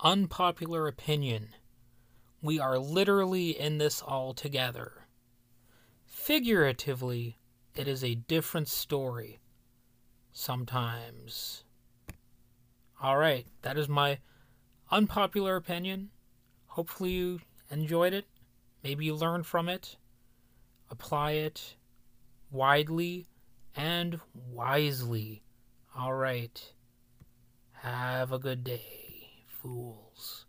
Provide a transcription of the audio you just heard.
unpopular opinion. We are literally in this all together. Figuratively, it is a different story. Sometimes. Alright, that is my unpopular opinion. Hopefully, you enjoyed it. Maybe you learned from it. Apply it widely and wisely. Alright. Have a good day, fools.